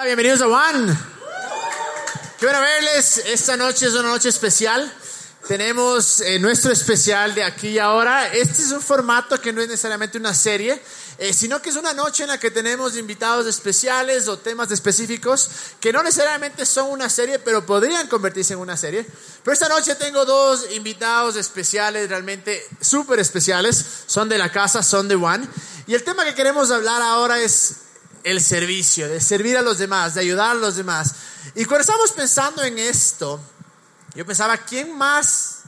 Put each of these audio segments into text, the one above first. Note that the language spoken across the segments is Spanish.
Hola, bienvenidos a One. Qué bueno verles. Esta noche es una noche especial. Tenemos eh, nuestro especial de aquí y ahora. Este es un formato que no es necesariamente una serie, eh, sino que es una noche en la que tenemos invitados especiales o temas específicos que no necesariamente son una serie, pero podrían convertirse en una serie. Pero esta noche tengo dos invitados especiales, realmente súper especiales. Son de la casa, son de One. Y el tema que queremos hablar ahora es el servicio, de servir a los demás, de ayudar a los demás. Y cuando estamos pensando en esto, yo pensaba, ¿quién más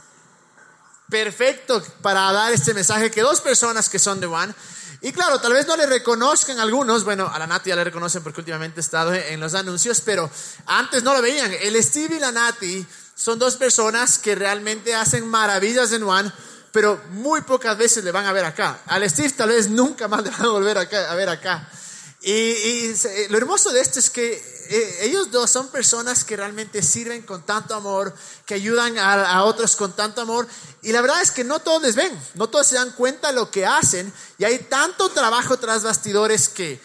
perfecto para dar este mensaje que dos personas que son de One? Y claro, tal vez no le reconozcan algunos, bueno, a la Nati ya le reconocen porque últimamente he estado en los anuncios, pero antes no lo veían. El Steve y la Nati son dos personas que realmente hacen maravillas en One, pero muy pocas veces le van a ver acá. Al Steve tal vez nunca más le van a volver acá, a ver acá. Y, lo hermoso de esto es que eh, ellos dos son personas que realmente sirven con tanto amor, que ayudan a, a, otros con tanto amor. Y la verdad es que no todos les ven, no todos se dan cuenta de lo que hacen. Y hay tanto trabajo tras bastidores que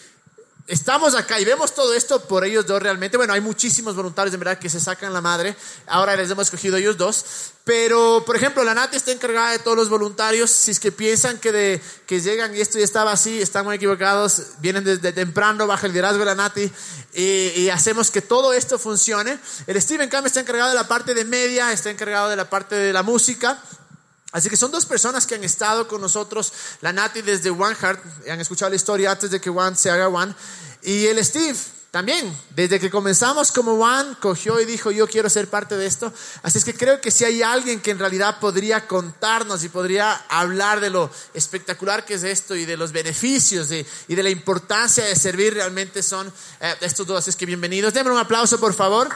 estamos acá y vemos todo esto por ellos dos realmente. Bueno, hay muchísimos voluntarios de verdad que se sacan la madre. Ahora les hemos escogido ellos dos. Pero, por ejemplo, la Nati está encargada de todos los voluntarios. Si es que piensan que, de, que llegan y esto ya estaba así, están muy equivocados. Vienen desde temprano bajo el liderazgo de la Nati y, hacemos que todo esto funcione. El Steven Cam está encargado de la parte de media, está encargado de la parte de la música. Así que son dos personas que han estado con nosotros, la Nati desde One Heart, han escuchado la historia antes de que One se haga One, y el Steve también, desde que comenzamos como One, cogió y dijo, yo quiero ser parte de esto. Así es que creo que si hay alguien que en realidad podría contarnos y podría hablar de lo espectacular que es esto y de los beneficios y de la importancia de servir, realmente son eh, estos dos. Así que bienvenidos. Denme un aplauso, por favor.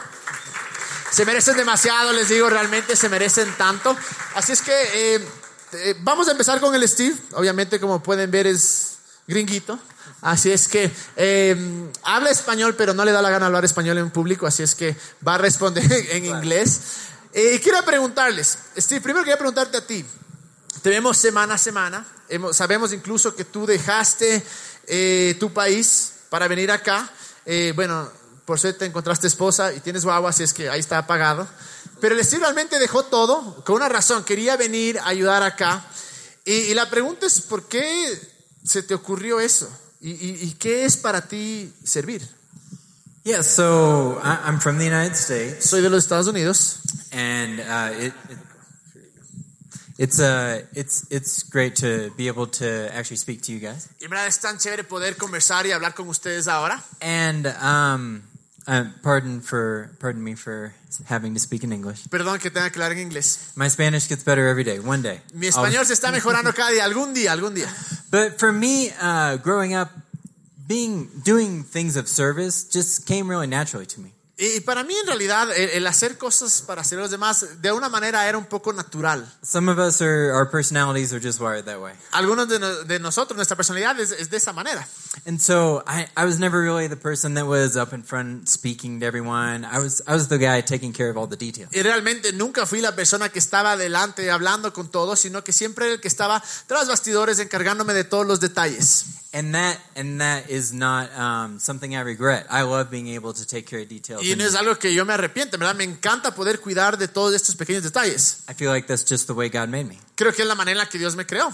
Se merecen demasiado, les digo, realmente se merecen tanto. Así es que eh, eh, vamos a empezar con el Steve. Obviamente, como pueden ver, es gringuito. Así es que eh, habla español, pero no le da la gana hablar español en público, así es que va a responder en inglés. Y quiero preguntarles, Steve, primero quería preguntarte a ti. Te vemos semana a semana. Sabemos incluso que tú dejaste tu país para venir acá. bueno, por suerte encontraste esposa y tienes guagua, así es que ahí está apagado. Pero el Steve realmente dejó todo con una razón, quería venir a ayudar acá. Y, y la pregunta es, ¿por qué se te ocurrió eso? ¿Y, y, y qué es para ti servir? Yeah, so I'm from the United States. Soy de los Estados Unidos. And uh, it, it, it's, uh, it's, it's great to be able to actually speak to you guys. Y verdad es tan chévere poder conversar y hablar con ustedes ahora. And um, uh, pardon for pardon me for having to speak in English. Perdón que tenga que hablar en inglés. My Spanish gets better every day, one day. Mi español se está mejorando cada día, algún día, algún día. But for me, uh, growing up, being doing things of service just came really naturally to me. Y para mí en realidad el hacer cosas para hacer a los demás de una manera era un poco natural. Some of us are our personalities are just wired that way. Algunos de, no, de nosotros nuestra personalidad es, es, de esa manera. And so I, I was never really the person that was up in front speaking to everyone. I was I was the guy taking care of all the details. Y realmente nunca fui la persona que estaba delante hablando con todos, sino que siempre el que estaba tras bastidores encargándome de todos los detalles. And that and that is not um, something I regret. I love being able to take care of details. Y no es algo que yo me arrepiento, ¿verdad? Me encanta poder cuidar de todos estos pequeños detalles. I feel like that's just the way God made me. Creo que es la manera en la que Dios me creó.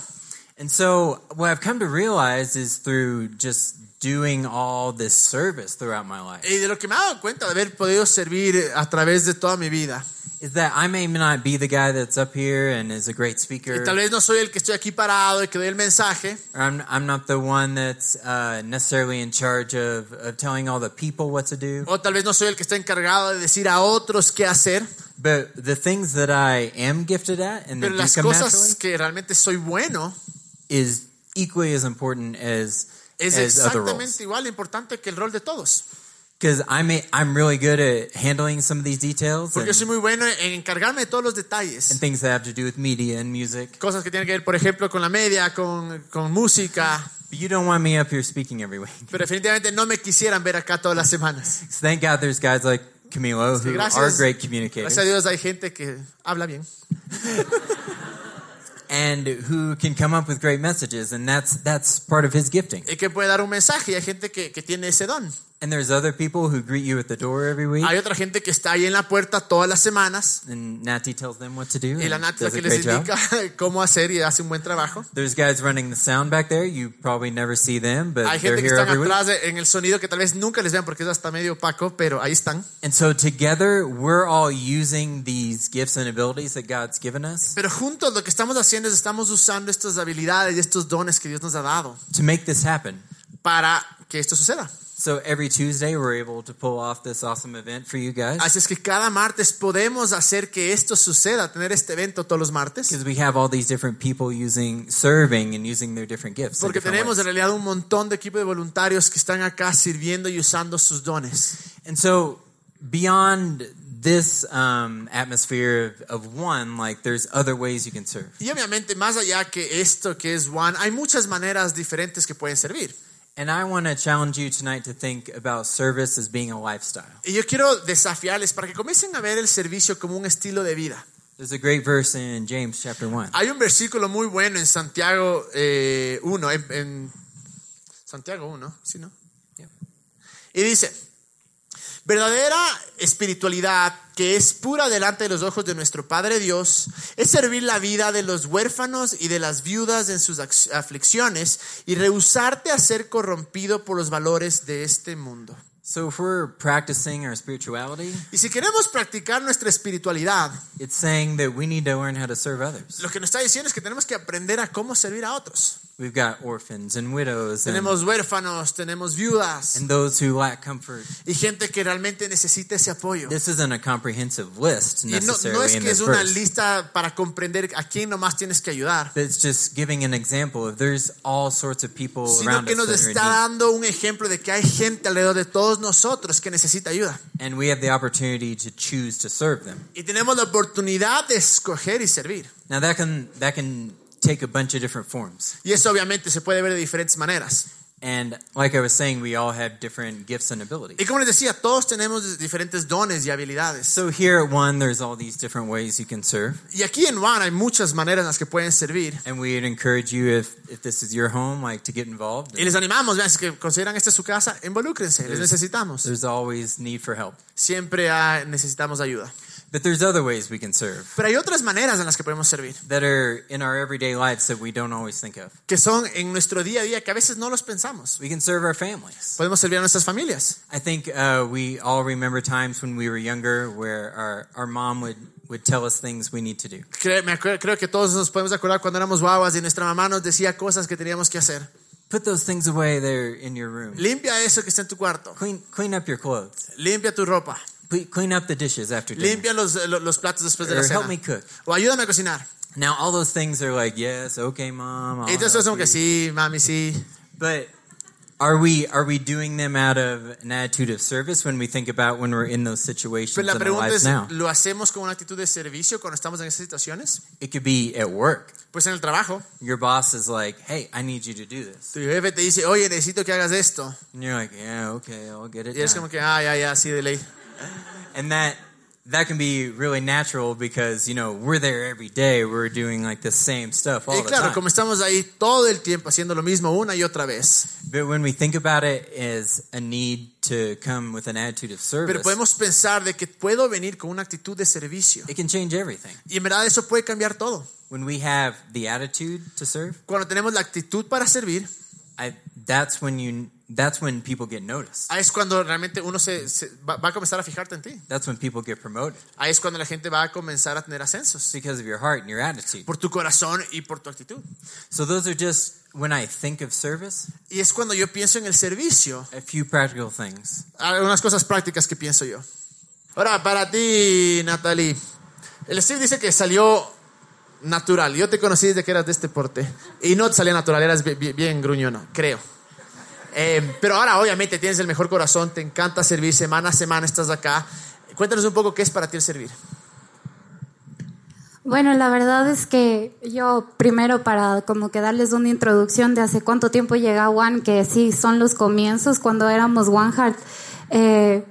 And so what I've come to realize is through just doing all this service throughout my life. Y de lo que me he dado cuenta de haber podido servir a través de toda mi vida. Is that I may not be the guy that's up here and is a great speaker. Y tal vez no soy el que estoy aquí parado y que doy el mensaje. Or I'm, I'm not the one that's uh, necessarily in charge of, of telling all the people what to do. O tal vez no soy el que está encargado de decir a otros qué hacer. But the things that I am gifted at and Pero that las do come cosas naturally que realmente soy bueno is equally as important as, es as other roles. exactamente igual importante que el rol de todos. Because I'm, a, I'm really good at handling some of these details Porque yo and, soy muy bueno en encargarme de todos los detalles. and things that have to do with media and music. Cosas que tienen que ver, por ejemplo, con la media, con, con música. But you don't want me up here speaking every week. Pero definitivamente no me quisieran ver acá todas las semanas. So thank God there's guys like Camilo who gracias. are great communicators Gracias a Dios hay gente que habla bien. and who can come up with great messages, and that's that's part of his gifting. Y que puede dar un mensaje y hay gente que, que tiene ese don. And there's other people who greet you at the door every week. Hay otra gente que está ahí en la puerta todas las semanas And Nati tells them what to do. y la Nati la does que les job. indica cómo hacer y hace un buen trabajo. There's guys running the sound back there. You probably never see them, but Hay they're gente que here están atrás de- en el sonido que tal vez nunca les vean porque es hasta medio opaco, pero ahí están. And so together, we're all using these gifts and abilities that God's given us Pero juntos lo que estamos haciendo es estamos usando estas habilidades y estos dones que Dios nos ha dado to make this happen. para que esto suceda. So every Tuesday, we're able to pull off this awesome event for you guys Así es que cada martes podemos hacer que esto suceda, tener este evento todos los martes. because we have all these different people using, serving, and using their different gifts. Porque different tenemos en realidad un montón de equipo de voluntarios que están acá sirviendo y usando sus dones. And so beyond this um, atmosphere of, of one, like there's other ways you can serve. Y obviamente, más allá que esto que es One, hay muchas maneras diferentes que pueden servir. And I want to challenge you tonight to think about service as being a lifestyle. Y yo quiero desafiarles para que comiencen a ver el servicio como un estilo de vida. There's a great verse in James chapter 1. Hay un versículo muy bueno en Santiago eh, 1, en, en Santiago 1, ¿sí, no? Yep. Y dice, verdadera espiritualidad que es pura delante de los ojos de nuestro Padre Dios es servir la vida de los huérfanos y de las viudas en sus aflicciones y rehusarte a ser corrompido por los valores de este mundo. So if we're practicing our spirituality, Y si queremos practicar nuestra espiritualidad, it's saying that we need to learn how to serve others. lo que nos está diciendo es que tenemos que aprender a cómo servir a otros. We've got orphans and widows and, Tenemos huérfanos, tenemos viudas and those who lack comfort. y gente que realmente necesita ese apoyo. This isn't a comprehensive list Y no, no es que es una verse. lista para comprender a quién nomás tienes que ayudar, But it's just giving an example of there's all sorts of people sino around que us nos that are in está dando un ejemplo de que hay gente alrededor de todos nosotros que necesita ayuda. And we have the opportunity to choose to serve them. Y tenemos la oportunidad de escoger y servir. Now that can that can take a bunch of different forms. Y eso obviamente se puede ver de diferentes maneras. And like I was saying, we all have different gifts and abilities. Y como les decía, todos tenemos diferentes dones y habilidades. So here at one, there's all these different ways you can serve. Y aquí en One hay muchas maneras en las que pueden servir. And we'd encourage you if, if this is your home, like to get involved. Y les animamos, vean, si que consideran esta su casa, involúcrense, les necesitamos. There's always need for help. Siempre necesitamos ayuda. But there's other ways we can serve Pero hay otras maneras en las que podemos servir, that are in our everyday lives that we don't always think of. que son en nuestro día a día, que a veces no los pensamos. We can serve our families. Podemos servir a nuestras familias. I think uh, we all remember times when we were younger where our, our mom would, would tell us things we need to do. Creo, me acuer- creo que todos nos podemos acordar cuando éramos guaguas y nuestra mamá nos decía cosas que teníamos que hacer. Put those things away there in your room. Limpia eso que está en tu cuarto. Clean, clean up your clothes. Limpia tu ropa. Cle- Clean up the dishes after dinner. Limpia los, lo- los platos después de la Or cena. help me cook. O ayúdame a cocinar. Now, all those things are like, yes, okay, mom. Entonces help son que sí, mami, sí. But are we are we doing them out of an attitude of service when we think about when we're in those situations Pero la in our pregunta lives es, now? ¿lo hacemos con una actitud de servicio cuando estamos en esas situaciones? It could be at work. Pues en el trabajo. Your boss is like, "Hey, I need you to do this," Tu jefe te dice, oye, necesito que hagas esto. and you're like, "Yeah, okay, I'll get it Y es done." como que, ah, ya, ya, sí, de ley. And that that can be really natural because you know we're there every day. We're doing like the same stuff all Y the claro, time. como estamos ahí todo el tiempo haciendo lo mismo una y otra vez. But when we think about it as a need to come with an attitude of service. Pero podemos pensar de que puedo venir con una actitud de servicio. it can change everything. Y en verdad eso puede cambiar todo. When we have the attitude to serve, Cuando tenemos la actitud para servir, I, that's when you that's when people get noticed. ahí es cuando realmente uno se, se- va, va a comenzar a fijarte en ti. That's when people get promoted Ahí es cuando la gente va a comenzar a tener ascensos. because of your heart and your attitude. Por tu corazón y por tu actitud. So those are just when I think of service, Y es cuando yo pienso en el servicio. a few practical things. Algunas cosas prácticas que pienso yo. Ahora, para ti, Natalie. El Steve dice que salió natural. Yo te conocí desde que eras de este porte. Y no te salía natural, eras bi- bi- bien gruñona, creo. Eh, pero ahora, obviamente, tienes el mejor corazón, te encanta servir, semana a semana estás acá. Cuéntanos un poco qué es para ti el servir. Bueno, la verdad es que yo primero para como que darles una introducción de hace cuánto tiempo llega One, que sí son los comienzos cuando éramos One Heart. eh,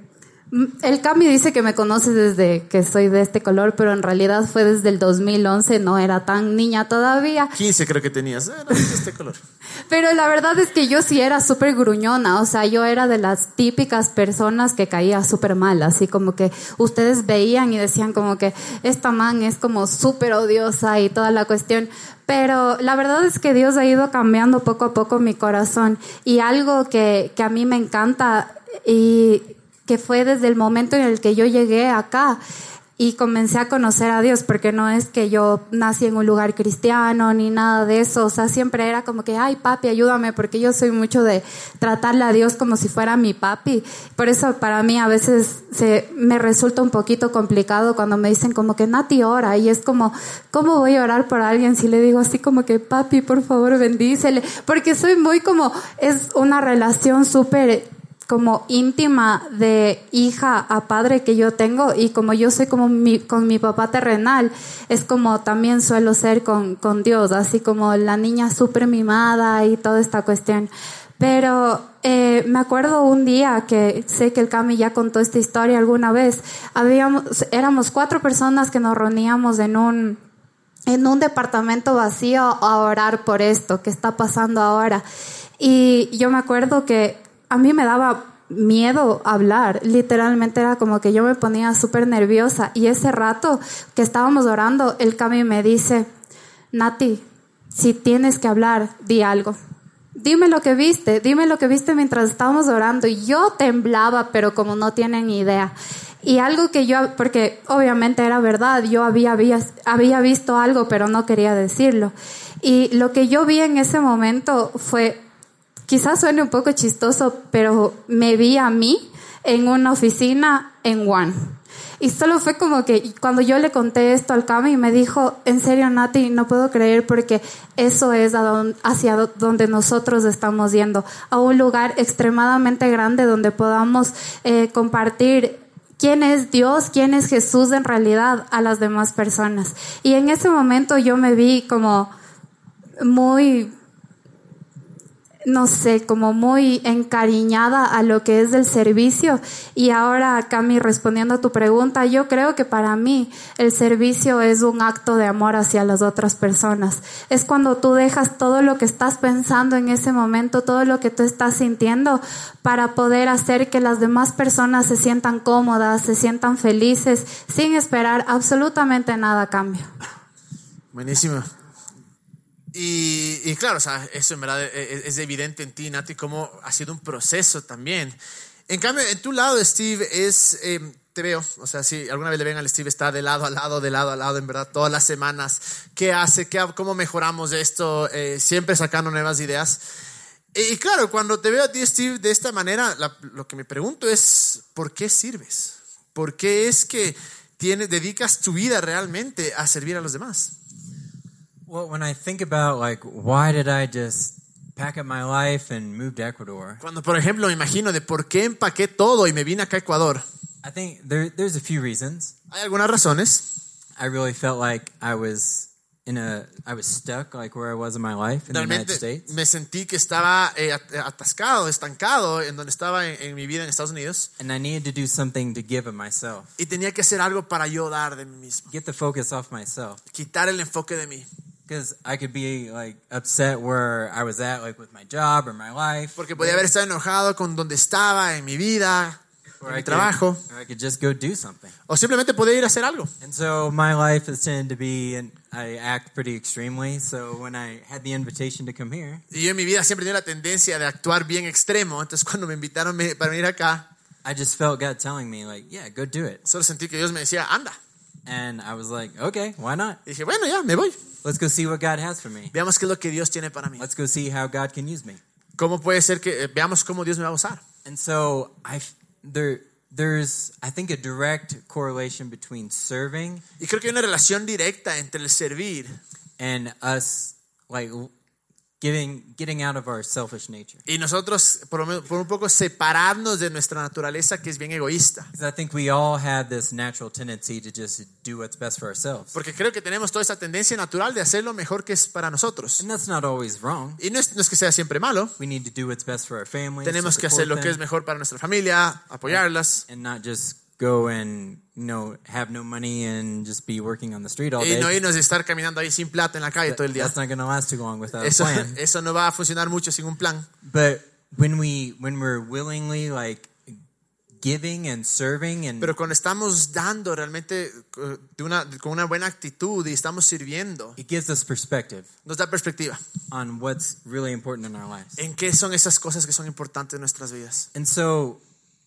El Cami dice que me conoce desde que soy de este color, pero en realidad fue desde el 2011, no era tan niña todavía. 15 creo que tenías. Ah, no, es este color. Pero la verdad es que yo sí era súper gruñona, o sea, yo era de las típicas personas que caía súper mal, así como que ustedes veían y decían como que esta man es como súper odiosa y toda la cuestión. Pero la verdad es que Dios ha ido cambiando poco a poco mi corazón y algo que, que a mí me encanta y que fue desde el momento en el que yo llegué acá y comencé a conocer a Dios, porque no es que yo nací en un lugar cristiano ni nada de eso, o sea, siempre era como que, ay papi, ayúdame, porque yo soy mucho de tratarle a Dios como si fuera mi papi. Por eso para mí a veces se, me resulta un poquito complicado cuando me dicen como que Nati ora, y es como, ¿cómo voy a orar por alguien si le digo así como que papi, por favor, bendícele? Porque soy muy como, es una relación súper como íntima de hija a padre que yo tengo y como yo soy como mi, con mi papá terrenal, es como también suelo ser con, con Dios, así como la niña súper mimada y toda esta cuestión. Pero eh, me acuerdo un día que sé que el Cami ya contó esta historia alguna vez. Habíamos, éramos cuatro personas que nos reuníamos en un, en un departamento vacío a orar por esto que está pasando ahora. Y yo me acuerdo que a mí me daba miedo hablar, literalmente era como que yo me ponía súper nerviosa y ese rato que estábamos orando, el Cami me dice, Nati, si tienes que hablar, di algo. Dime lo que viste, dime lo que viste mientras estábamos orando. Y yo temblaba, pero como no tienen idea. Y algo que yo, porque obviamente era verdad, yo había, había, había visto algo, pero no quería decirlo. Y lo que yo vi en ese momento fue, quizás suene un poco chistoso, pero me vi a mí en una oficina en One. Y solo fue como que cuando yo le conté esto al Cami, me dijo, en serio Nati, no puedo creer porque eso es hacia do- donde nosotros estamos yendo, a un lugar extremadamente grande donde podamos eh, compartir quién es Dios, quién es Jesús en realidad a las demás personas. Y en ese momento yo me vi como muy no sé, como muy encariñada a lo que es del servicio. Y ahora, Cami, respondiendo a tu pregunta, yo creo que para mí el servicio es un acto de amor hacia las otras personas. Es cuando tú dejas todo lo que estás pensando en ese momento, todo lo que tú estás sintiendo, para poder hacer que las demás personas se sientan cómodas, se sientan felices, sin esperar absolutamente nada a cambio. Buenísimo. Y, y claro, o sea, eso en verdad es, es evidente en ti, Nati, cómo ha sido un proceso también. En cambio, en tu lado, Steve, es, eh, te veo, o sea, si alguna vez le ven al Steve, está de lado a lado, de lado a lado, en verdad, todas las semanas. ¿Qué hace? ¿Qué, ¿Cómo mejoramos esto? Eh, siempre sacando nuevas ideas. Y, y claro, cuando te veo a ti, Steve, de esta manera, la- lo que me pregunto es, ¿por qué sirves? ¿Por qué es que tienes, dedicas tu vida realmente a servir a los demás? Well, when I think about like why did I just pack up my life and move to Ecuador, Cuando, por ejemplo, me imagino de por qué empaqué todo y me vine acá a Ecuador. I think there there's a few reasons. Hay algunas razones. I really felt like I was in a I was stuck like where I was in my life in the United States. me sentí que estaba eh, atascado, estancado en donde estaba en, en mi vida en Estados Unidos And I needed to do something to give of myself. y tenía que hacer algo para yo dar de mí mismo, Get the focus off myself. quitar el enfoque de mí. Because I could be like upset where I was at, like with my job or my life. Porque podía haber estado enojado con donde estaba, en mi vida, or en I mi could, trabajo, or I could just go do something. o simplemente podía ir a hacer algo. And so my life has tended to be, and I act pretty extremely. So when I had the invitation to come here, Y yo en mi vida siempre tenía la tendencia de actuar bien extremo, entonces cuando me invitaron me- para venir acá, I just felt God telling me, like, yeah, go do it. solo sentí que Dios me decía, anda. And I was like, okay, why not? Y dije, bueno, ya, me voy. Let's go see what God has for me. Veamos qué es lo que Dios tiene para mí. Let's go see how God can use me. ¿Cómo puede ser que eh, veamos cómo Dios me va a usar? And so I, there, there's, I think, a direct correlation between serving Y creo que hay una relación directa entre el servir and us, like, getting getting out of our selfish nature. Y nosotros, por, un- por un poco, separarnos de nuestra naturaleza que es bien egoísta. Because I think we all have this natural tendency to just do what's best for ourselves. Porque creo que tenemos toda esa tendencia natural de hacer lo mejor que es para nosotros. And that's not always wrong. Y no es, no es que sea siempre malo. We need to do what's best for our families. Tenemos que hacer lo que es mejor para nuestra familia, apoyarlas. and not just go and you know have no money and just be working on the street all Y day. no irnos y estar caminando ahí sin plata en la calle todo el día. That's not going to last too long without Eso, a plan. eso no va a funcionar mucho sin un plan. But when we when we're willingly like giving and serving and Pero cuando estamos dando realmente eh, de una, con una buena actitud y estamos sirviendo, it gives us perspective nos da perspectiva on what's really important in our lives. en qué son esas cosas que son importantes en nuestras vidas. And so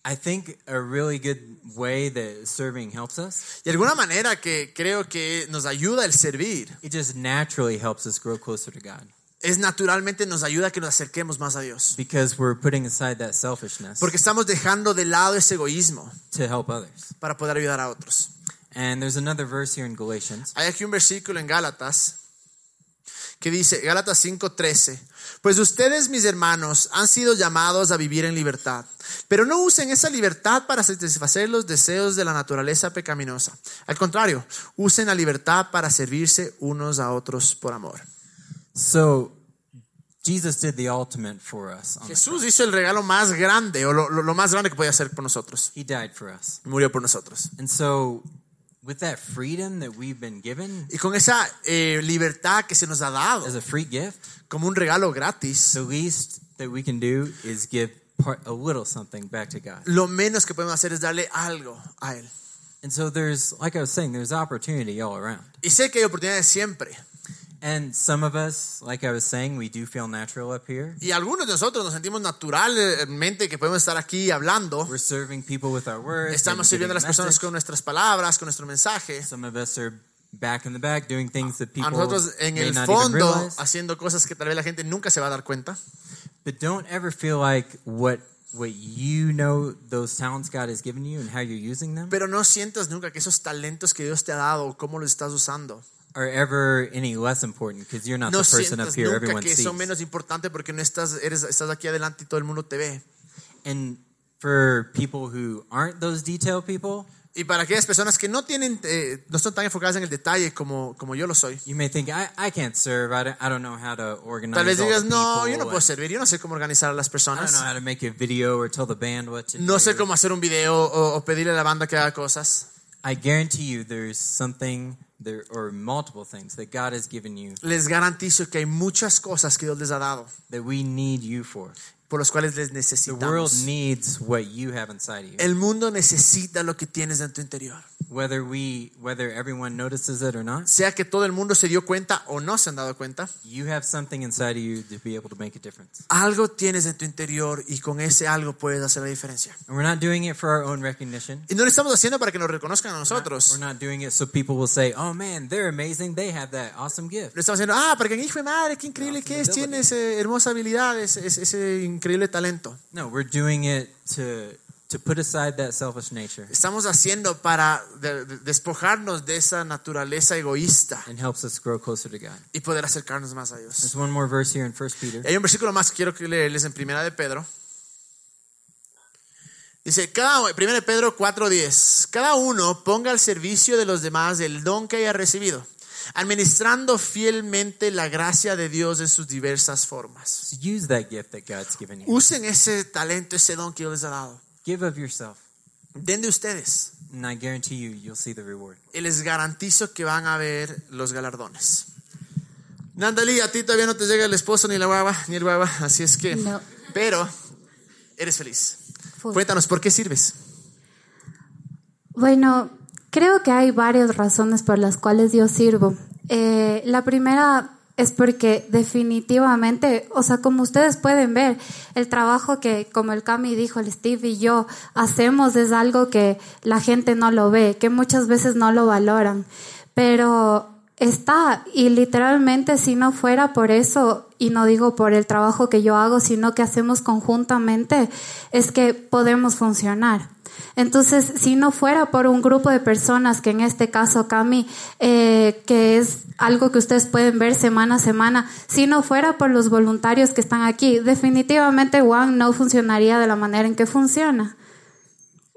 I think a really good way that serving helps us, Y de alguna manera que creo que nos ayuda el servir, it just naturally helps us grow closer to God es naturalmente nos ayuda a que nos acerquemos más a Dios. because we're putting aside that selfishness Porque estamos dejando de lado ese egoísmo to help others. para poder ayudar a otros. And there's another verse here in Galatians Hay aquí un versículo en Gálatas que dice, Gálatas 5:13, pues ustedes, mis hermanos, han sido llamados a vivir en libertad, pero no usen esa libertad para satisfacer los deseos de la naturaleza pecaminosa. Al contrario, usen la libertad para servirse unos a otros por amor. So Jesus did the ultimate for us. on the Jesús hizo el regalo más grande, o lo, lo- lo más grande que podía hacer por nosotros. He died for us. Murió por nosotros. And so, with that freedom that we've been given Y con esa eh, libertad que se nos ha dado, as a free gift, como un regalo gratis, the least that we can do is give part, a little something back to God. lo menos que podemos hacer es darle algo a Él. And so, there's, like I was saying, there's opportunity all around. Y sé que hay oportunidades siempre. And some of us, like I was saying, we do feel natural up here. Y algunos de nosotros nos sentimos naturalmente que podemos estar aquí hablando. We're serving people with our words. Estamos sirviendo a las personas con nuestras palabras, con nuestro mensaje. Some of us are back in the back doing things that A people nosotros en may el not fondo haciendo cosas que tal vez la gente nunca se va a dar cuenta. But don't ever feel like what what you know those talents God has given you and how you're using them Pero no sientas nunca que esos talentos que Dios te ha dado, cómo los estás usando. Are ever any less important because you're not No the person up here nunca everyone que sees. son menos importantes porque no estás, eres, estás aquí adelante y todo el mundo te ve. And for people who aren't those detail people, Y para aquellas personas que no tienen, eh, no están tan enfocadas en el detalle como, como yo lo soy. you may think I, I can't serve. I don't, I don't know how to organize. Tal vez digas, no, yo no puedo servir, yo no sé cómo organizar a las personas. I don't know how to make a video or tell the band what to No do. sé cómo hacer un video o, o pedirle a la banda que haga cosas. I guarantee you, there's something there are multiple things that God has given you Les garantizo que hay muchas cosas que Dios les ha dado that we need you for. Por los cuales les The world necesitamos. needs what you have inside of you. El mundo necesita lo que tienes en tu interior. Whether we, whether everyone notices it or not, Sea que todo el mundo se dio cuenta o no se han dado cuenta, you have something inside of you to be able to make a difference. algo tienes en tu interior y con ese algo puedes hacer la diferencia. And we're not doing it for our own recognition. Y no lo estamos haciendo para que nos reconozcan a We're nosotros. not doing it so people will say, "Oh man, they're amazing. They have that awesome gift." Lo estamos haciendo, ah, porque hijo de madre, qué increíble que es, tiene esa hermosa habilidad, ese increíble talento. No, we're doing it to to put aside that selfish nature Estamos haciendo para de- de- despojarnos de esa naturaleza egoísta and helps us grow closer to God. y poder acercarnos más a Dios. There's one more verse here in First Peter. Hay un versículo más que quiero que leerles en Primera de Pedro. Dice, cada, Primera de Pedro 4.10, cada uno ponga al servicio de los demás el don que haya recibido, administrando fielmente la gracia de Dios en sus diversas formas. So use that gift that God's given you. Usen ese talento, ese don que Dios les ha dado. Give of yourself, Den de ustedes and I guarantee you, you'll see the reward. y les garantizo que van a ver los galardones. Nandali, a ti todavía no te llega el esposo ni la guagua, ni el guagua, así es que, No. pero eres feliz. Full. Cuéntanos, ¿por qué sirves? Bueno, creo que hay varias razones por las cuales yo sirvo. Eh, la primera es porque definitivamente, o sea, como ustedes pueden ver, el trabajo que, como el Cami dijo, el Steve y yo hacemos es algo que la gente no lo ve, que muchas veces no lo valoran, pero está y literalmente si no fuera por eso, y no digo por el trabajo que yo hago, sino que hacemos conjuntamente, es que podemos funcionar. Entonces, si no fuera por un grupo de personas, que en este caso Cami, eh, que es algo que ustedes pueden ver semana a semana, si no fuera por los voluntarios que están aquí, definitivamente One no funcionaría de la manera en que funciona.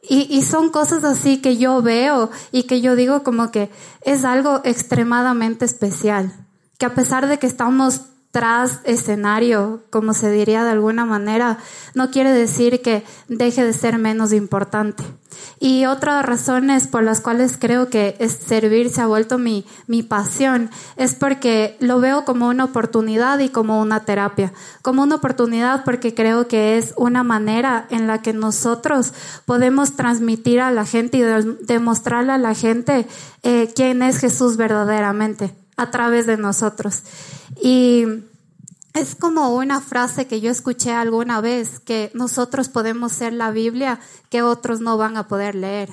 Y, y son cosas así que yo veo y que yo digo como que es algo extremadamente especial. Que a pesar de que estamos tras escenario, como se diría de alguna manera, no quiere decir que deje de ser menos importante. Y otras razones por las cuales creo que servir se ha vuelto mi, mi pasión es porque lo veo como una oportunidad y como una terapia. Como una oportunidad porque creo que es una manera en la que nosotros podemos transmitir a la gente y de- demostrarle a la gente eh, quién es Jesús verdaderamente a través de nosotros. Y es como una frase que yo escuché alguna vez, que nosotros podemos ser la Biblia que otros no van a poder leer.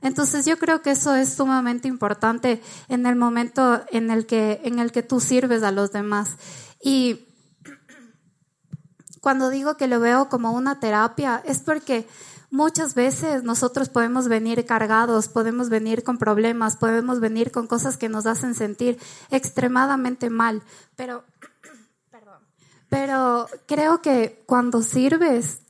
Entonces yo creo que eso es sumamente importante en el momento en el que, en el que tú sirves a los demás. Y cuando digo que lo veo como una terapia, es porque muchas veces nosotros podemos venir cargados, podemos venir con problemas, podemos venir con cosas que nos hacen sentir extremadamente mal, pero, pero creo que cuando sirves,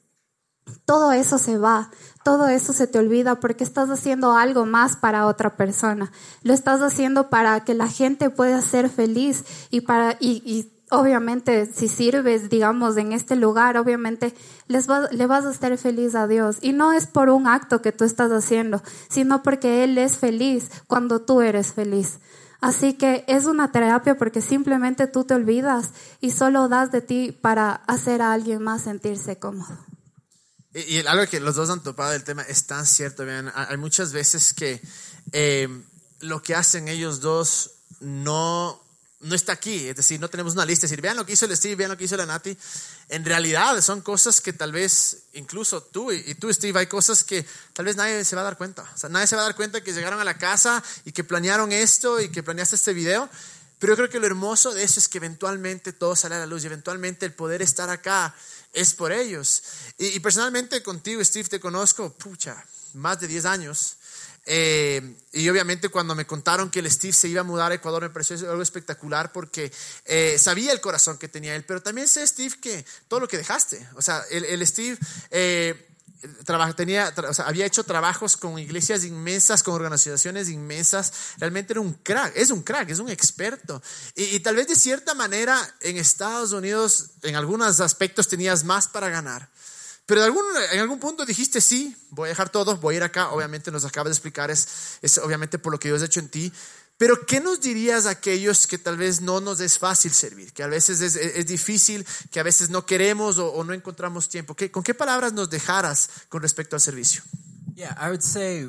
todo eso se va, todo eso se te olvida porque estás haciendo algo más para otra persona. Lo estás haciendo para que la gente pueda ser feliz y para y obviamente si sirves, digamos, en este lugar, obviamente les va- le vas a estar feliz a Dios y no es por un acto que tú estás haciendo, sino porque él es feliz cuando tú eres feliz. Así que es una terapia porque simplemente tú te olvidas y solo das de ti para hacer a alguien más sentirse cómodo. Y, y algo que los dos han topado del tema es tan cierto, vean, hay muchas veces que eh, lo que hacen ellos dos no, no está aquí, es decir, no tenemos una lista, es decir, vean lo que hizo el Steve, vean lo que hizo la Nati, en realidad son cosas que tal vez, incluso tú y, y tú Steve, hay cosas que tal vez nadie se va a dar cuenta, o sea, nadie se va a dar cuenta que llegaron a la casa y que planearon esto y que planeaste este video, pero yo creo que lo hermoso de eso es que eventualmente todo sale a la luz y eventualmente el poder estar acá es por ellos. Y, personalmente contigo, Steve, te conozco, pucha, más de 10 años. Eh, y obviamente cuando me contaron que el Steve se iba a mudar a Ecuador me pareció algo espectacular porque eh, sabía el corazón que tenía él, pero también sé, Steve, que todo lo que dejaste, o sea, el, Steve... Eh, tenía, había hecho trabajos con iglesias inmensas, con organizaciones inmensas. Realmente era un crack, es un crack, es un experto. Y, y tal vez de cierta manera en Estados Unidos, en algunos aspectos tenías más para ganar. Pero de algún, en algún punto dijiste, sí, voy a dejar todo, voy a ir acá. Obviamente nos acabas de explicar, es, es obviamente por lo que Dios ha hecho en ti. Pero ¿qué nos dirías a aquellos que tal vez no nos es fácil servir? Que a veces es, es- es difícil, que a veces no queremos o, o no encontramos tiempo. ¿Qué, ¿Con qué palabras nos dejaras con respecto al servicio? Yeah, I would say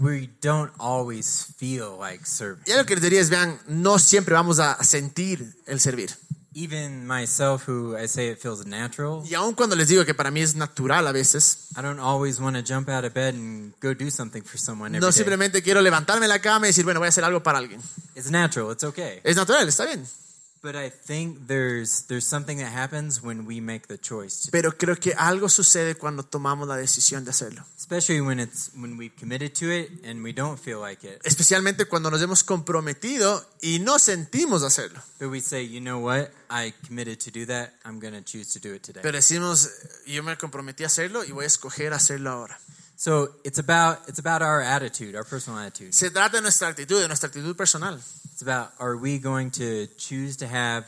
we don't always feel like serving. Ya lo que les diría es, vean, no siempre vamos a sentir el servir. Even myself, who I say it feels natural, Y aun cuando les digo que para mí es natural a veces, I don't always want to jump out of bed and go do something for someone no day. simplemente quiero levantarme de la cama y decir, bueno, voy a hacer algo para alguien. It's natural. It's okay. Es natural, está bien. But I think there's there's something that happens when we make the choice, to, Pero creo que algo sucede cuando tomamos la decisión de hacerlo. especially when it's when we've committed to it and we don't feel like it. Especialmente cuando nos hemos comprometido y no sentimos hacerlo. But we say, you know what? I committed to do that. I'm going to choose to do it today. Pero decimos, yo me comprometí a hacerlo y voy a escoger hacerlo ahora. So it's about it's about our attitude, our personal attitude. Se trata de nuestra actitud, de nuestra actitud personal. It's about are we going to choose to have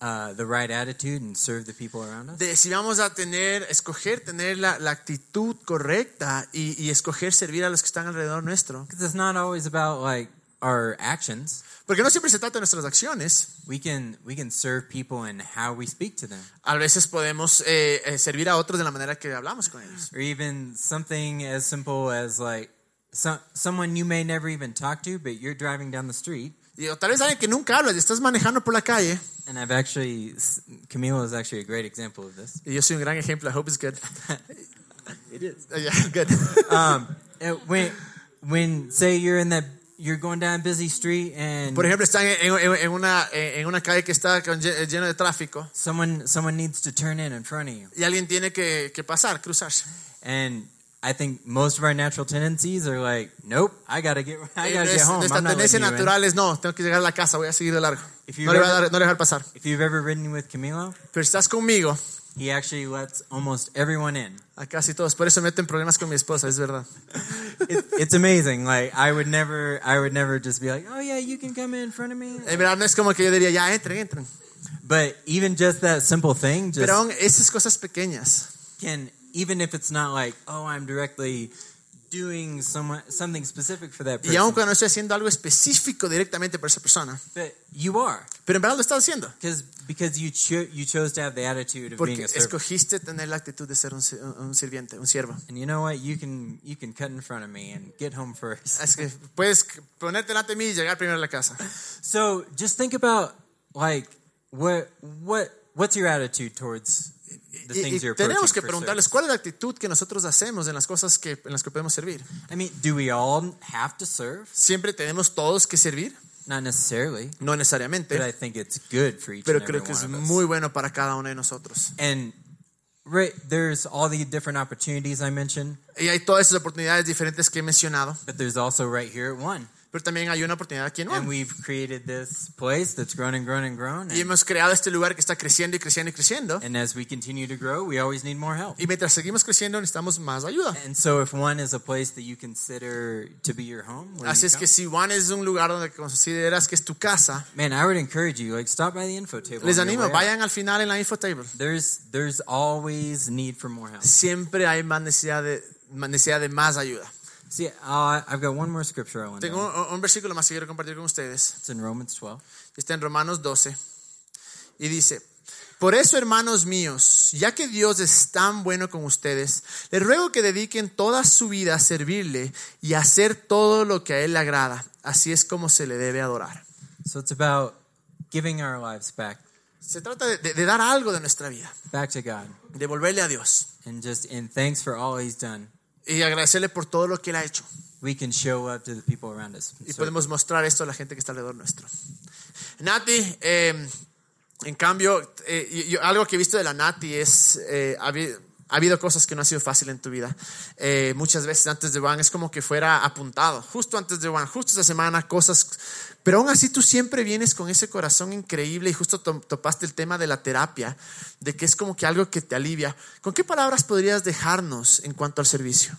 uh, the right attitude and serve the people around us? De si vamos a tener, escoger tener la, la actitud correcta y, y escoger servir a los que están alrededor nuestro. Because it's not always about like our actions. Porque no siempre se trata de nuestras acciones. We can we can serve people in how we speak to them, A veces podemos eh, eh, servir a otros de la manera que hablamos con ellos. or even something as simple as like some, someone you may never even talk to, but you're driving down the street. Y, tal vez alguien que nunca hablas estás manejando por la calle. And I've actually Camilo is actually a great example of this. Yo soy un gran ejemplo. I hope it's good. It is. Yeah, good. um, when when say you're in that you're going down a busy street and Por ejemplo, están en, en- en una, en una calle que está con- eh, lleno de tráfico someone someone needs to turn in in front of you y alguien tiene que, que pasar, cruzarse. and I think most of our natural tendencies are like, nope, I gotta get, I eh, gotta get home. Nuestra I'm not tendencia letting you in." natural es, no, tengo que llegar a la casa, voy a seguir de largo. No le voy a, dar- no le voy a dejar pasar. If you've ever ridden with Camilo, Pero estás conmigo, he actually lets almost everyone in. a casi todos. Por eso me meto problemas con mi esposa, es verdad. It, it's amazing. Like I would never, I would never just be like, oh yeah, you can come in front of me. En verdad no es como que yo diría, ya, entren, entren. But even just that simple thing, just Pero aún esas cosas pequeñas, can even if it's not like, oh, I'm directly doing some, something specific for that y aun person, cuando no estoy haciendo algo específico directamente para esa persona, but you are pero en verdad lo estás haciendo. because you cho- you chose to have the attitude of being a servant. escogiste tener la actitud de ser un, un sirviente, un siervo. And you know what? You can you can cut in front of me and get home first. Es que puedes ponerte delante de mí y llegar primero a la casa. So just think about like what what what's your attitude towards Y, tenemos que preguntarles cuál es la actitud que nosotros hacemos en las cosas que, en las que podemos servir. I mean, do we all have to serve? Siempre tenemos todos que servir, Not necessarily, no but necesariamente, I think it's good for each pero and every creo que es muy bueno para cada uno de nosotros. And right there's all the different opportunities I mentioned, Y hay todas esas oportunidades diferentes que he mencionado, but there's also right here at one. Pero también hay una oportunidad aquí en And we've created this place that's grown and grown and grown. Y And, hemos creado este lugar que está creciendo y creciendo y creciendo. and as we continue to grow, we always need more help. Y mientras seguimos creciendo necesitamos más ayuda. And so if one is a place that you consider to be your home, Así es que si One es un lugar donde consideras que es tu casa, man, I would encourage you, like stop by the info table. les animo, vayan al final en la info table. There's there's always need for more help. Siempre hay más necesidad de, más necesidad de más ayuda. See, uh, I've got one more scripture I want to. Tengo un, un versículo más que quiero compartir con ustedes. It's in Romans 12. Está en Romanos 12. Y dice, por eso, hermanos míos, ya que Dios es tan bueno con ustedes, les ruego que dediquen toda su vida a servirle y a hacer todo lo que a Él le agrada. Así es como se le debe adorar. So it's about giving our lives back Se trata de, de- de dar algo de nuestra vida, back to God de volverle a Dios and just in thanks for all He's done. Y agradecerle por todo lo que Él ha hecho. We can show up to the people around us. Y podemos mostrar esto a la gente que está alrededor nuestro. Nati, eh, en cambio, eh, yo- algo que he visto de la Nati es, eh, ha, habi- ha habido cosas que no han sido fácil en tu vida. Eh, muchas veces antes de Juan es como que fuera apuntado, justo antes de Juan, justo esa semana, cosas, pero aún así tú siempre vienes con ese corazón increíble y justo to- topaste el tema de la terapia, de que es como que algo que te alivia. ¿Con qué palabras podrías dejarnos en cuanto al servicio?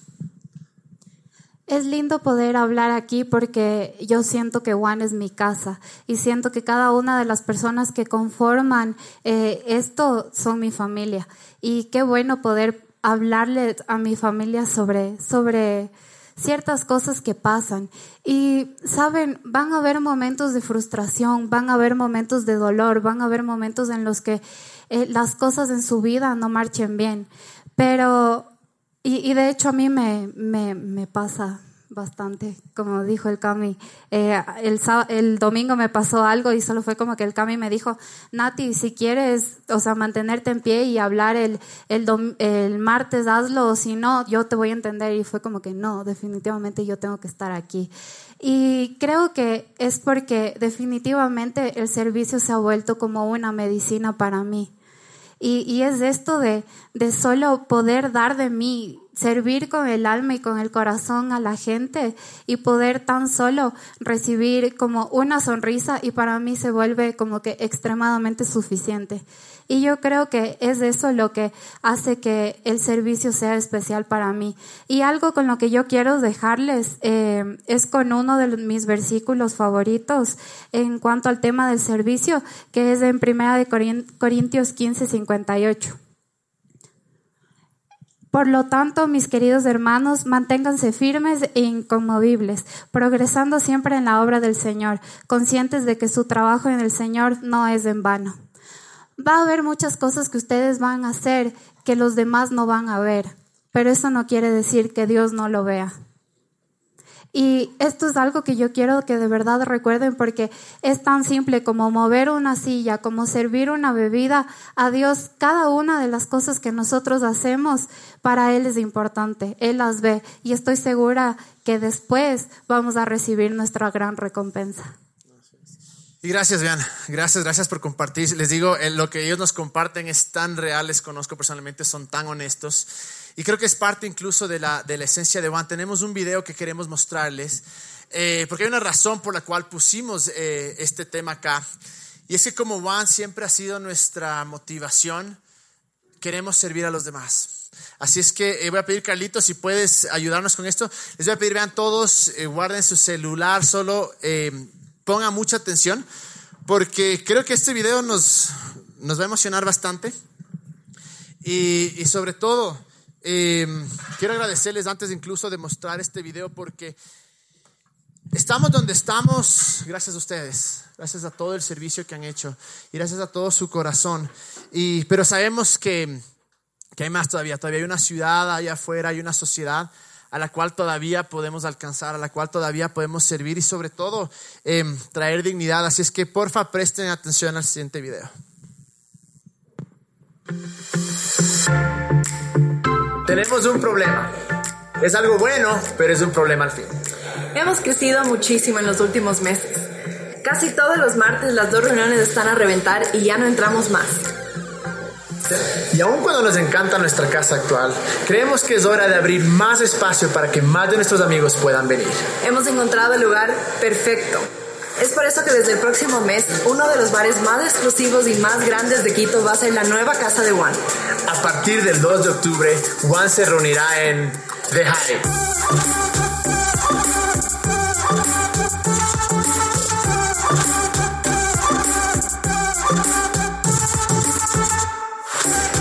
Es lindo poder hablar aquí porque yo siento que Juan es mi casa y siento que cada una de las personas que conforman eh, esto son mi familia. Y qué bueno poder hablarle a mi familia sobre, sobre ciertas cosas que pasan. Y saben, van a haber momentos de frustración, van a haber momentos de dolor, van a haber momentos en los que eh, las cosas en su vida no marchen bien. Pero y, de hecho a mí me, pasa bastante, como dijo el Cami. Eh, el, el domingo me pasó algo y solo fue como que el Cami me dijo, Nati, si quieres, o sea, mantenerte en pie y hablar el, el, dom- el martes, hazlo, o si no, yo te voy a entender. Y fue como que no, definitivamente yo tengo que estar aquí. Y creo que es porque definitivamente el servicio se ha vuelto como una medicina para mí. Y, y es esto de, de solo poder dar de mí, servir con el alma y con el corazón a la gente y poder tan solo recibir como una sonrisa y para mí se vuelve como que extremadamente suficiente. Y yo creo que es eso lo que hace que el servicio sea especial para mí. Y algo con lo que yo quiero dejarles eh, es con uno de mis versículos favoritos en cuanto al tema del servicio, que es en Primera de Corin- Corintios 15, 58. Por lo tanto, mis queridos hermanos, manténganse firmes e inconmovibles, progresando siempre en la obra del Señor, conscientes de que su trabajo en el Señor no es en vano. Va a haber muchas cosas que ustedes van a hacer que los demás no van a ver, pero eso no quiere decir que Dios no lo vea. Y esto es algo que yo quiero que de verdad recuerden porque es tan simple como mover una silla, como servir una bebida. A Dios, cada una de las cosas que nosotros hacemos, para Él es importante. Él las ve y estoy segura que después vamos a recibir nuestra gran recompensa. Y gracias, vean, gracias, gracias por compartir. Les digo, eh, lo que ellos nos comparten es tan real, les conozco personalmente, son tan honestos. Y creo que es parte incluso de la, de la esencia de Juan. Tenemos un video que queremos mostrarles, eh, porque hay una razón por la cual pusimos eh, este tema acá. Y es que como Juan siempre ha sido nuestra motivación, queremos servir a los demás. Así es que voy a pedir, Carlitos, si puedes ayudarnos con esto. Les voy a pedir, vean todos, guarden su celular, solo ponga mucha atención porque creo que este video nos, nos va a emocionar bastante. Y, sobre todo, em, quiero agradecerles antes incluso de mostrar este video porque estamos donde estamos gracias a ustedes, gracias a todo el servicio que han hecho y gracias a todo su corazón. Y, pero sabemos que, que hay más todavía, todavía hay una ciudad allá afuera, hay una sociedad a la cual todavía podemos alcanzar, a la cual todavía podemos servir y sobre todo em, traer dignidad. Así es que porfa presten atención al siguiente video. Tenemos un problema. Es algo bueno, pero es un problema al fin. Hemos crecido muchísimo en los últimos meses. Casi todos los martes las dos reuniones están a reventar y ya no entramos más. Y aun cuando nos encanta nuestra casa actual, creemos que es hora de abrir más espacio para que más de nuestros amigos puedan venir. Hemos encontrado el lugar perfecto. Es por eso que desde el próximo mes, uno de los bares más exclusivos y más grandes de Quito va a ser la nueva casa de Juan. A partir del 2 de octubre, Juan se reunirá en The Hive.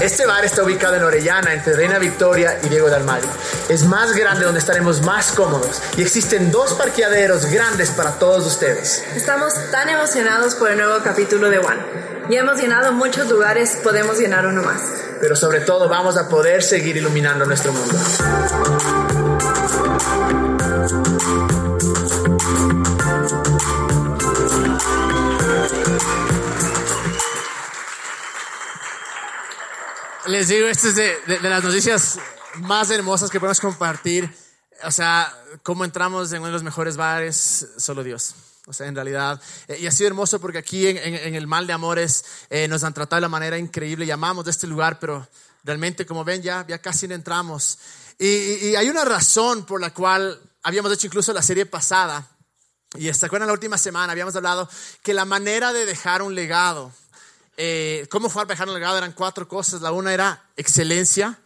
Este bar está ubicado en Orellana, entre Reina Victoria y Diego de Almagro. Es más grande donde estaremos más cómodos y existen dos parqueaderos grandes para todos ustedes. Estamos tan emocionados por el nuevo capítulo de One. Ya hemos llenado muchos lugares, podemos llenar uno más. Pero sobre todo vamos a poder seguir iluminando nuestro mundo. Les digo, esta es de, las noticias más hermosas que podemos compartir. O sea, cómo entramos en uno de los mejores bares, solo Dios. O sea, en realidad, eh, y ha sido hermoso porque aquí en, el Mal de Amores eh, nos han tratado de la manera increíble. Llamamos de este lugar, pero realmente, como ven, ya, ya casi no entramos. Y, hay una razón por la cual habíamos hecho incluso la serie pasada. Y se acuerdan la última semana, habíamos hablado que la manera de dejar un legado eh, cómo fue al el legado eran cuatro cosas. La una era excelencia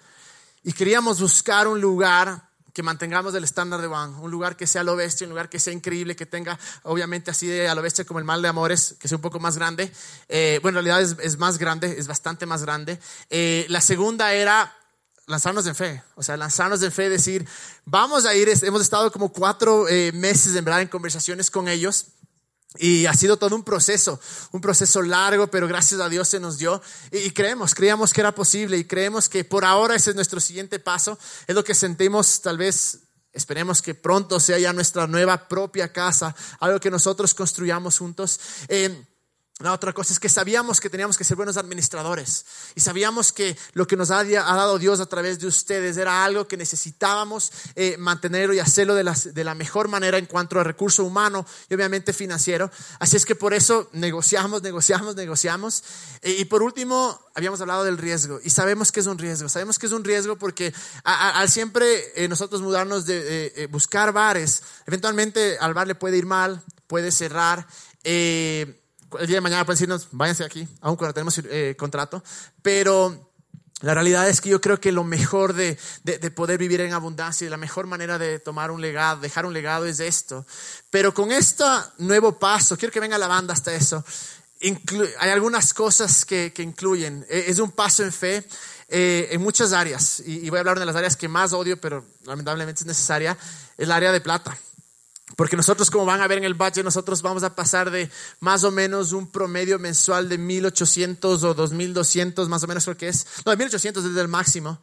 y queríamos buscar un lugar que mantengamos el estándar de Juan, un lugar que sea lo bestia, un lugar que sea increíble, que tenga obviamente así de a lo bestia como el mal de amores, que sea un poco más grande. Eh, bueno, en realidad es, más grande, es bastante más grande. Eh, la segunda era lanzarnos en fe, o sea, lanzarnos en fe, decir, vamos a ir, hemos estado como cuatro meses en verdad en conversaciones con ellos y ha sido todo un proceso, un proceso largo, pero gracias a Dios se nos dio. Y, creemos, creíamos que era posible y creemos que por ahora ese es nuestro siguiente paso. Es lo que sentimos tal vez Esperemos que pronto sea ya nuestra nueva propia casa, algo que nosotros construyamos juntos. Eh, la otra cosa es que sabíamos que teníamos que ser buenos administradores y sabíamos que lo que nos ha, dado Dios a través de ustedes era algo que necesitábamos eh, mantenerlo y hacerlo de la, mejor manera en cuanto a recurso humano y obviamente financiero. Así es que por eso negociamos, negociamos, negociamos. Eh, y por último, habíamos hablado del riesgo y sabemos que es un riesgo. Sabemos que es un riesgo porque al siempre eh, nosotros mudarnos de buscar bares, eventualmente al bar le puede ir mal, puede cerrar el día de mañana pueden decirnos, váyanse aquí, aun cuando tenemos eh, contrato, pero la realidad es que yo creo que lo mejor de, de, poder vivir en abundancia y la mejor manera de tomar un legado, dejar un legado es esto. Pero con este nuevo paso, quiero que venga la banda hasta eso, hay algunas cosas que, que, incluyen. E, es un paso en fe eh, en muchas áreas, y, y voy a hablar de las áreas que más odio, pero lamentablemente es necesaria, es el área de plata. Porque nosotros, como van a ver en el budget, nosotros vamos a pasar de más o menos un promedio mensual de 1800 o 2200, más o menos creo que es, no, de 1800 desde el máximo,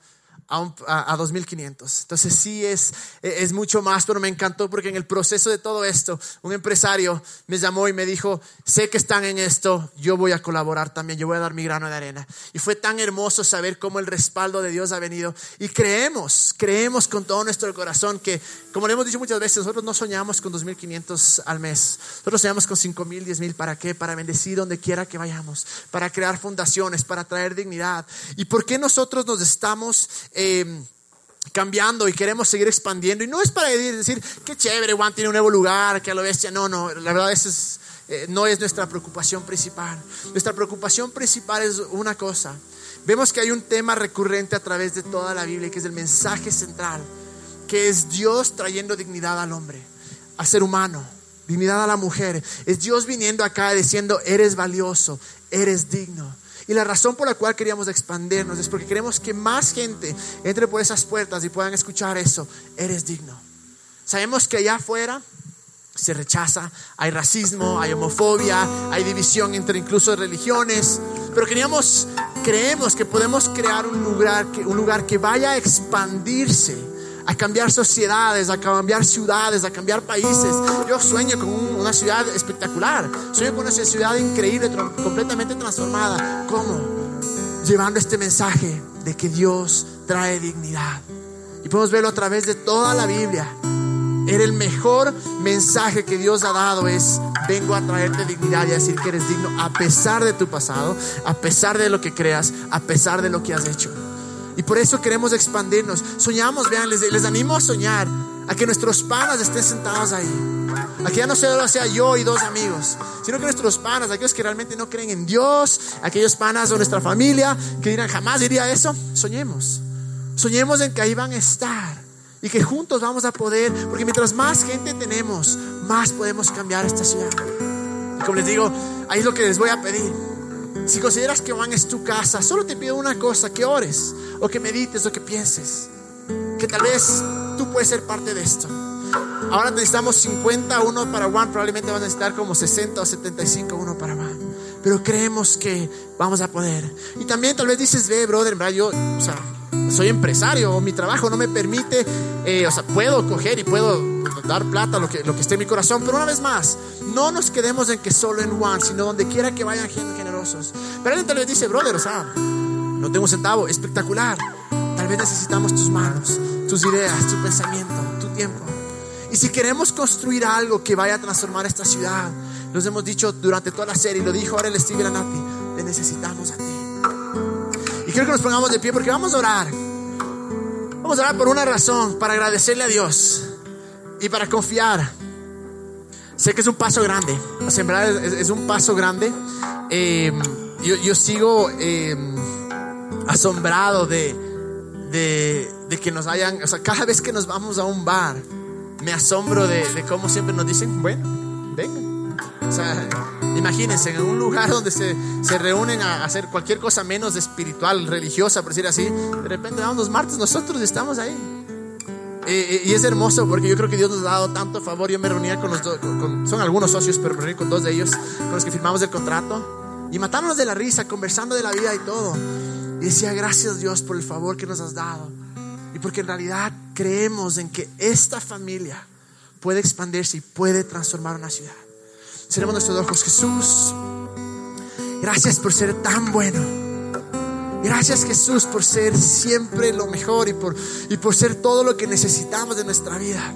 a, un- a- a 2.500. Entonces sí es, es mucho más, pero me encantó porque en el proceso de todo esto, un empresario me llamó y me dijo, sé que están en esto, yo voy a colaborar también, yo voy a dar mi grano de arena. Y fue tan hermoso saber cómo el respaldo de Dios ha venido. Y creemos, creemos con todo nuestro corazón que, como le hemos dicho muchas veces, nosotros no soñamos con 2.500 al mes, nosotros soñamos con 5.000, 10.000, ¿para qué? Para bendecir donde quiera que vayamos, para crear fundaciones, para traer dignidad. ¿Y por qué nosotros nos estamos... eh, cambiando y queremos seguir expandiendo. Y no es para decir, qué chévere, Juan tiene un nuevo lugar, que a lo bestia. No, no, la verdad es, eh, no es nuestra preocupación principal. Nuestra preocupación principal es una cosa. Vemos que hay un tema recurrente a través de toda la Biblia, que es el mensaje central, que es Dios trayendo dignidad al hombre, al ser humano, dignidad a la mujer. Es Dios viniendo acá diciendo, eres valioso, eres digno. Y la razón por la cual queríamos expandirnos es porque queremos que más gente entre por esas puertas y puedan escuchar eso. Eres digno. Sabemos que allá afuera se rechaza, hay racismo, hay homofobia, hay división entre incluso religiones, pero queríamos, creemos que podemos crear un lugar un lugar que vaya a expandirse a cambiar sociedades, a cambiar ciudades, a cambiar países. Yo sueño con un- una ciudad espectacular, sueño con una ciudad increíble, completamente transformada. ¿Cómo? Llevando este mensaje de que Dios trae dignidad. Y podemos verlo a través de toda la Biblia. Era el mejor mensaje que Dios ha dado es vengo a traerte dignidad y a decir que eres digno a pesar de tu pasado, a pesar de lo que creas, a pesar de lo que has hecho. Y por eso queremos expandirnos. Soñamos, vean, les, animo a soñar, a que nuestros panas estén sentados ahí. A que ya no solo sea yo y dos amigos, sino que nuestros panas, aquellos que realmente no creen en Dios, aquellos panas de nuestra familia, que dirán jamás diría eso, soñemos. Soñemos en que ahí van a estar y que juntos vamos a poder, porque mientras más gente tenemos, más podemos cambiar esta ciudad. Y como les digo, ahí es lo que les voy a pedir. Si consideras que Juan es tu casa, solo te pido una cosa, que ores o que medites o que pienses. Que tal vez tú puedes ser parte de esto. Ahora necesitamos 50 uno para Juan, probablemente van a necesitar como 60 o 75 uno para Juan. Pero creemos que vamos a poder. Y también tal vez dices, ve, brother, verdad yo, o sea, soy empresario, o mi trabajo no me permite, eh, o sea, puedo coger y puedo dar plata, lo que, lo que esté en mi corazón. Pero una vez más, no nos quedemos en que solo en Juan, sino donde quiera que vayan gente generosos. Pero alguien tal vez dice, brother, o sea, no tengo un centavo, espectacular. Tal vez necesitamos tus manos, tus ideas, tu pensamiento, tu tiempo. Y si queremos construir algo que vaya a transformar esta ciudad, nos hemos dicho durante toda la serie, y lo dijo ahora el Steve Lanati, te necesitamos a ti. Y quiero que nos pongamos de pie porque vamos a orar. Vamos a orar por una razón, para agradecerle a Dios y para confiar. Sé que es un paso grande, verdad es, es un paso grande. Eh, yo, yo sigo eh, asombrado de, de, de que nos hayan, o sea, cada vez que nos vamos a un bar, me asombro de, de cómo siempre nos dicen, bueno, vengan. O sea, imagínense, en un lugar donde se, se reúnen a hacer cualquier cosa menos espiritual, religiosa, por decir así, de repente vamos los martes, nosotros estamos ahí. Y es hermoso porque yo creo que Dios nos ha dado tanto favor. Yo me reunía con los dos, son algunos socios, pero me reuní con dos de ellos, con los que firmamos el contrato. Y matándonos de la risa, conversando de la vida y todo. Y decía, gracias Dios por el favor que nos has dado. Y porque en realidad creemos en que esta familia puede expandirse y puede transformar una ciudad. Cerremos nuestros ojos. Jesús, gracias por ser tan bueno. Gracias Jesús por ser siempre lo mejor y por, y por ser todo lo que necesitamos de nuestra vida.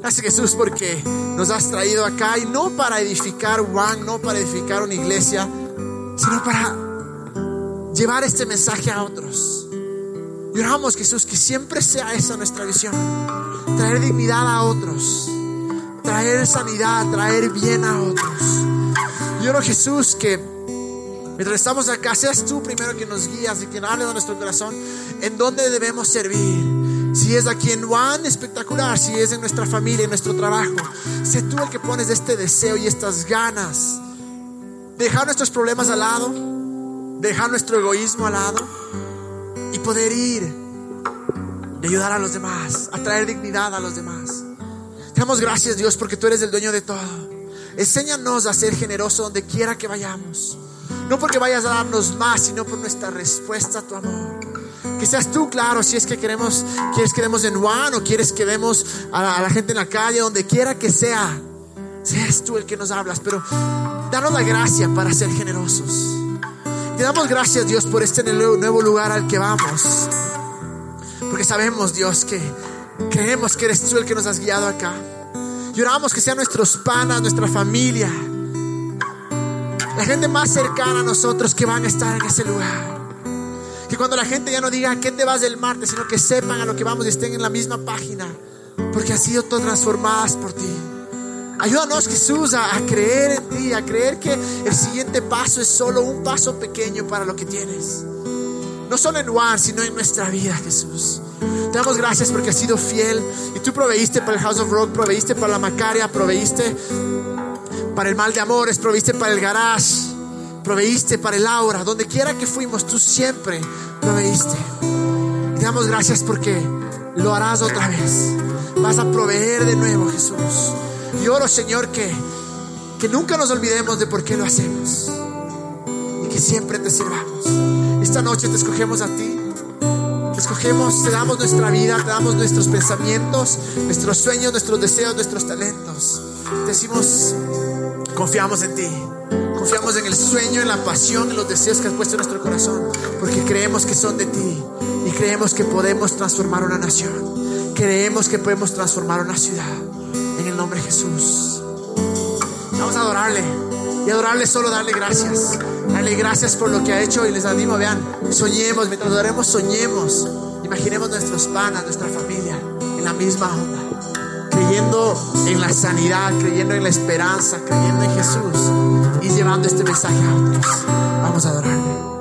Gracias Jesús porque nos has traído acá y no para edificar Juan, no para edificar una iglesia, sino para llevar este mensaje a otros. Y Jesús que siempre sea esa nuestra visión. Traer dignidad a otros. Traer sanidad, traer bien a otros. Y oro Jesús que Mientras estamos acá, seas tú primero que nos guías y que nos hables a nuestro corazón en dónde debemos servir. Si es aquí en Juan, espectacular. Si es en nuestra familia, en nuestro trabajo. Sé tú el que pones este deseo y estas ganas. Dejar nuestros problemas al lado. Dejar nuestro egoísmo al lado. Y poder ir y ayudar a los demás. A traer dignidad a los demás. Te damos gracias, Dios, porque tú eres el dueño de todo. Enséñanos a ser generosos donde quiera que vayamos. No porque vayas a darnos más, sino por nuestra respuesta a tu amor. Que seas tú, claro, si es que queremos, quieres que demos en Juan o quieres que demos a la, a la gente en la calle, donde quiera que sea. Seas tú el que nos hablas, pero danos la gracia para ser generosos. Te damos gracias, Dios, por este nuevo lugar al que vamos. Porque sabemos, Dios, que creemos que eres tú el que nos has guiado acá. Lloramos que sean nuestros panas, nuestra familia, la gente más cercana a nosotros que van a estar en ese lugar. Que cuando la gente ya no diga a qué te vas del martes, sino que sepan a lo que vamos y estén en la misma página, porque han sido transformadas por ti. Ayúdanos, Jesús, a, a creer en ti, a creer que el siguiente paso es solo un paso pequeño para lo que tienes. No solo en Juan, sino en nuestra vida, Jesús. Te damos gracias porque has sido fiel y tú proveíste para el House of Rock, proveíste para la Macaria, proveíste para el mal de amores, proveíste para el garage, proveíste para el aura, donde quiera que fuimos, tú siempre proveíste. Te damos gracias porque lo harás otra vez. Vas a proveer de nuevo, Jesús. Y oro, Señor, que, que nunca nos olvidemos de por qué lo hacemos y que siempre te sirvamos. Esta noche te escogemos a ti. Te escogemos, te damos nuestra vida, te damos nuestros pensamientos, nuestros sueños, nuestros deseos, nuestros talentos. Decimos, confiamos en ti. Confiamos en el sueño, en la pasión, en los deseos que has puesto en nuestro corazón. Porque creemos que son de ti. Y creemos que podemos transformar una nación. Creemos que podemos transformar una ciudad. En el nombre de Jesús. Vamos a adorarle. Y adorarle solo darle gracias. Darle gracias por lo que ha hecho. Y les animo, vean, soñemos. Mientras adoremos, soñemos. Imaginemos nuestros panas, nuestra familia. En la misma onda. Creyendo en la sanidad, creyendo en la esperanza, creyendo en Jesús. Y llevando este mensaje a otros. Vamos a adorarle.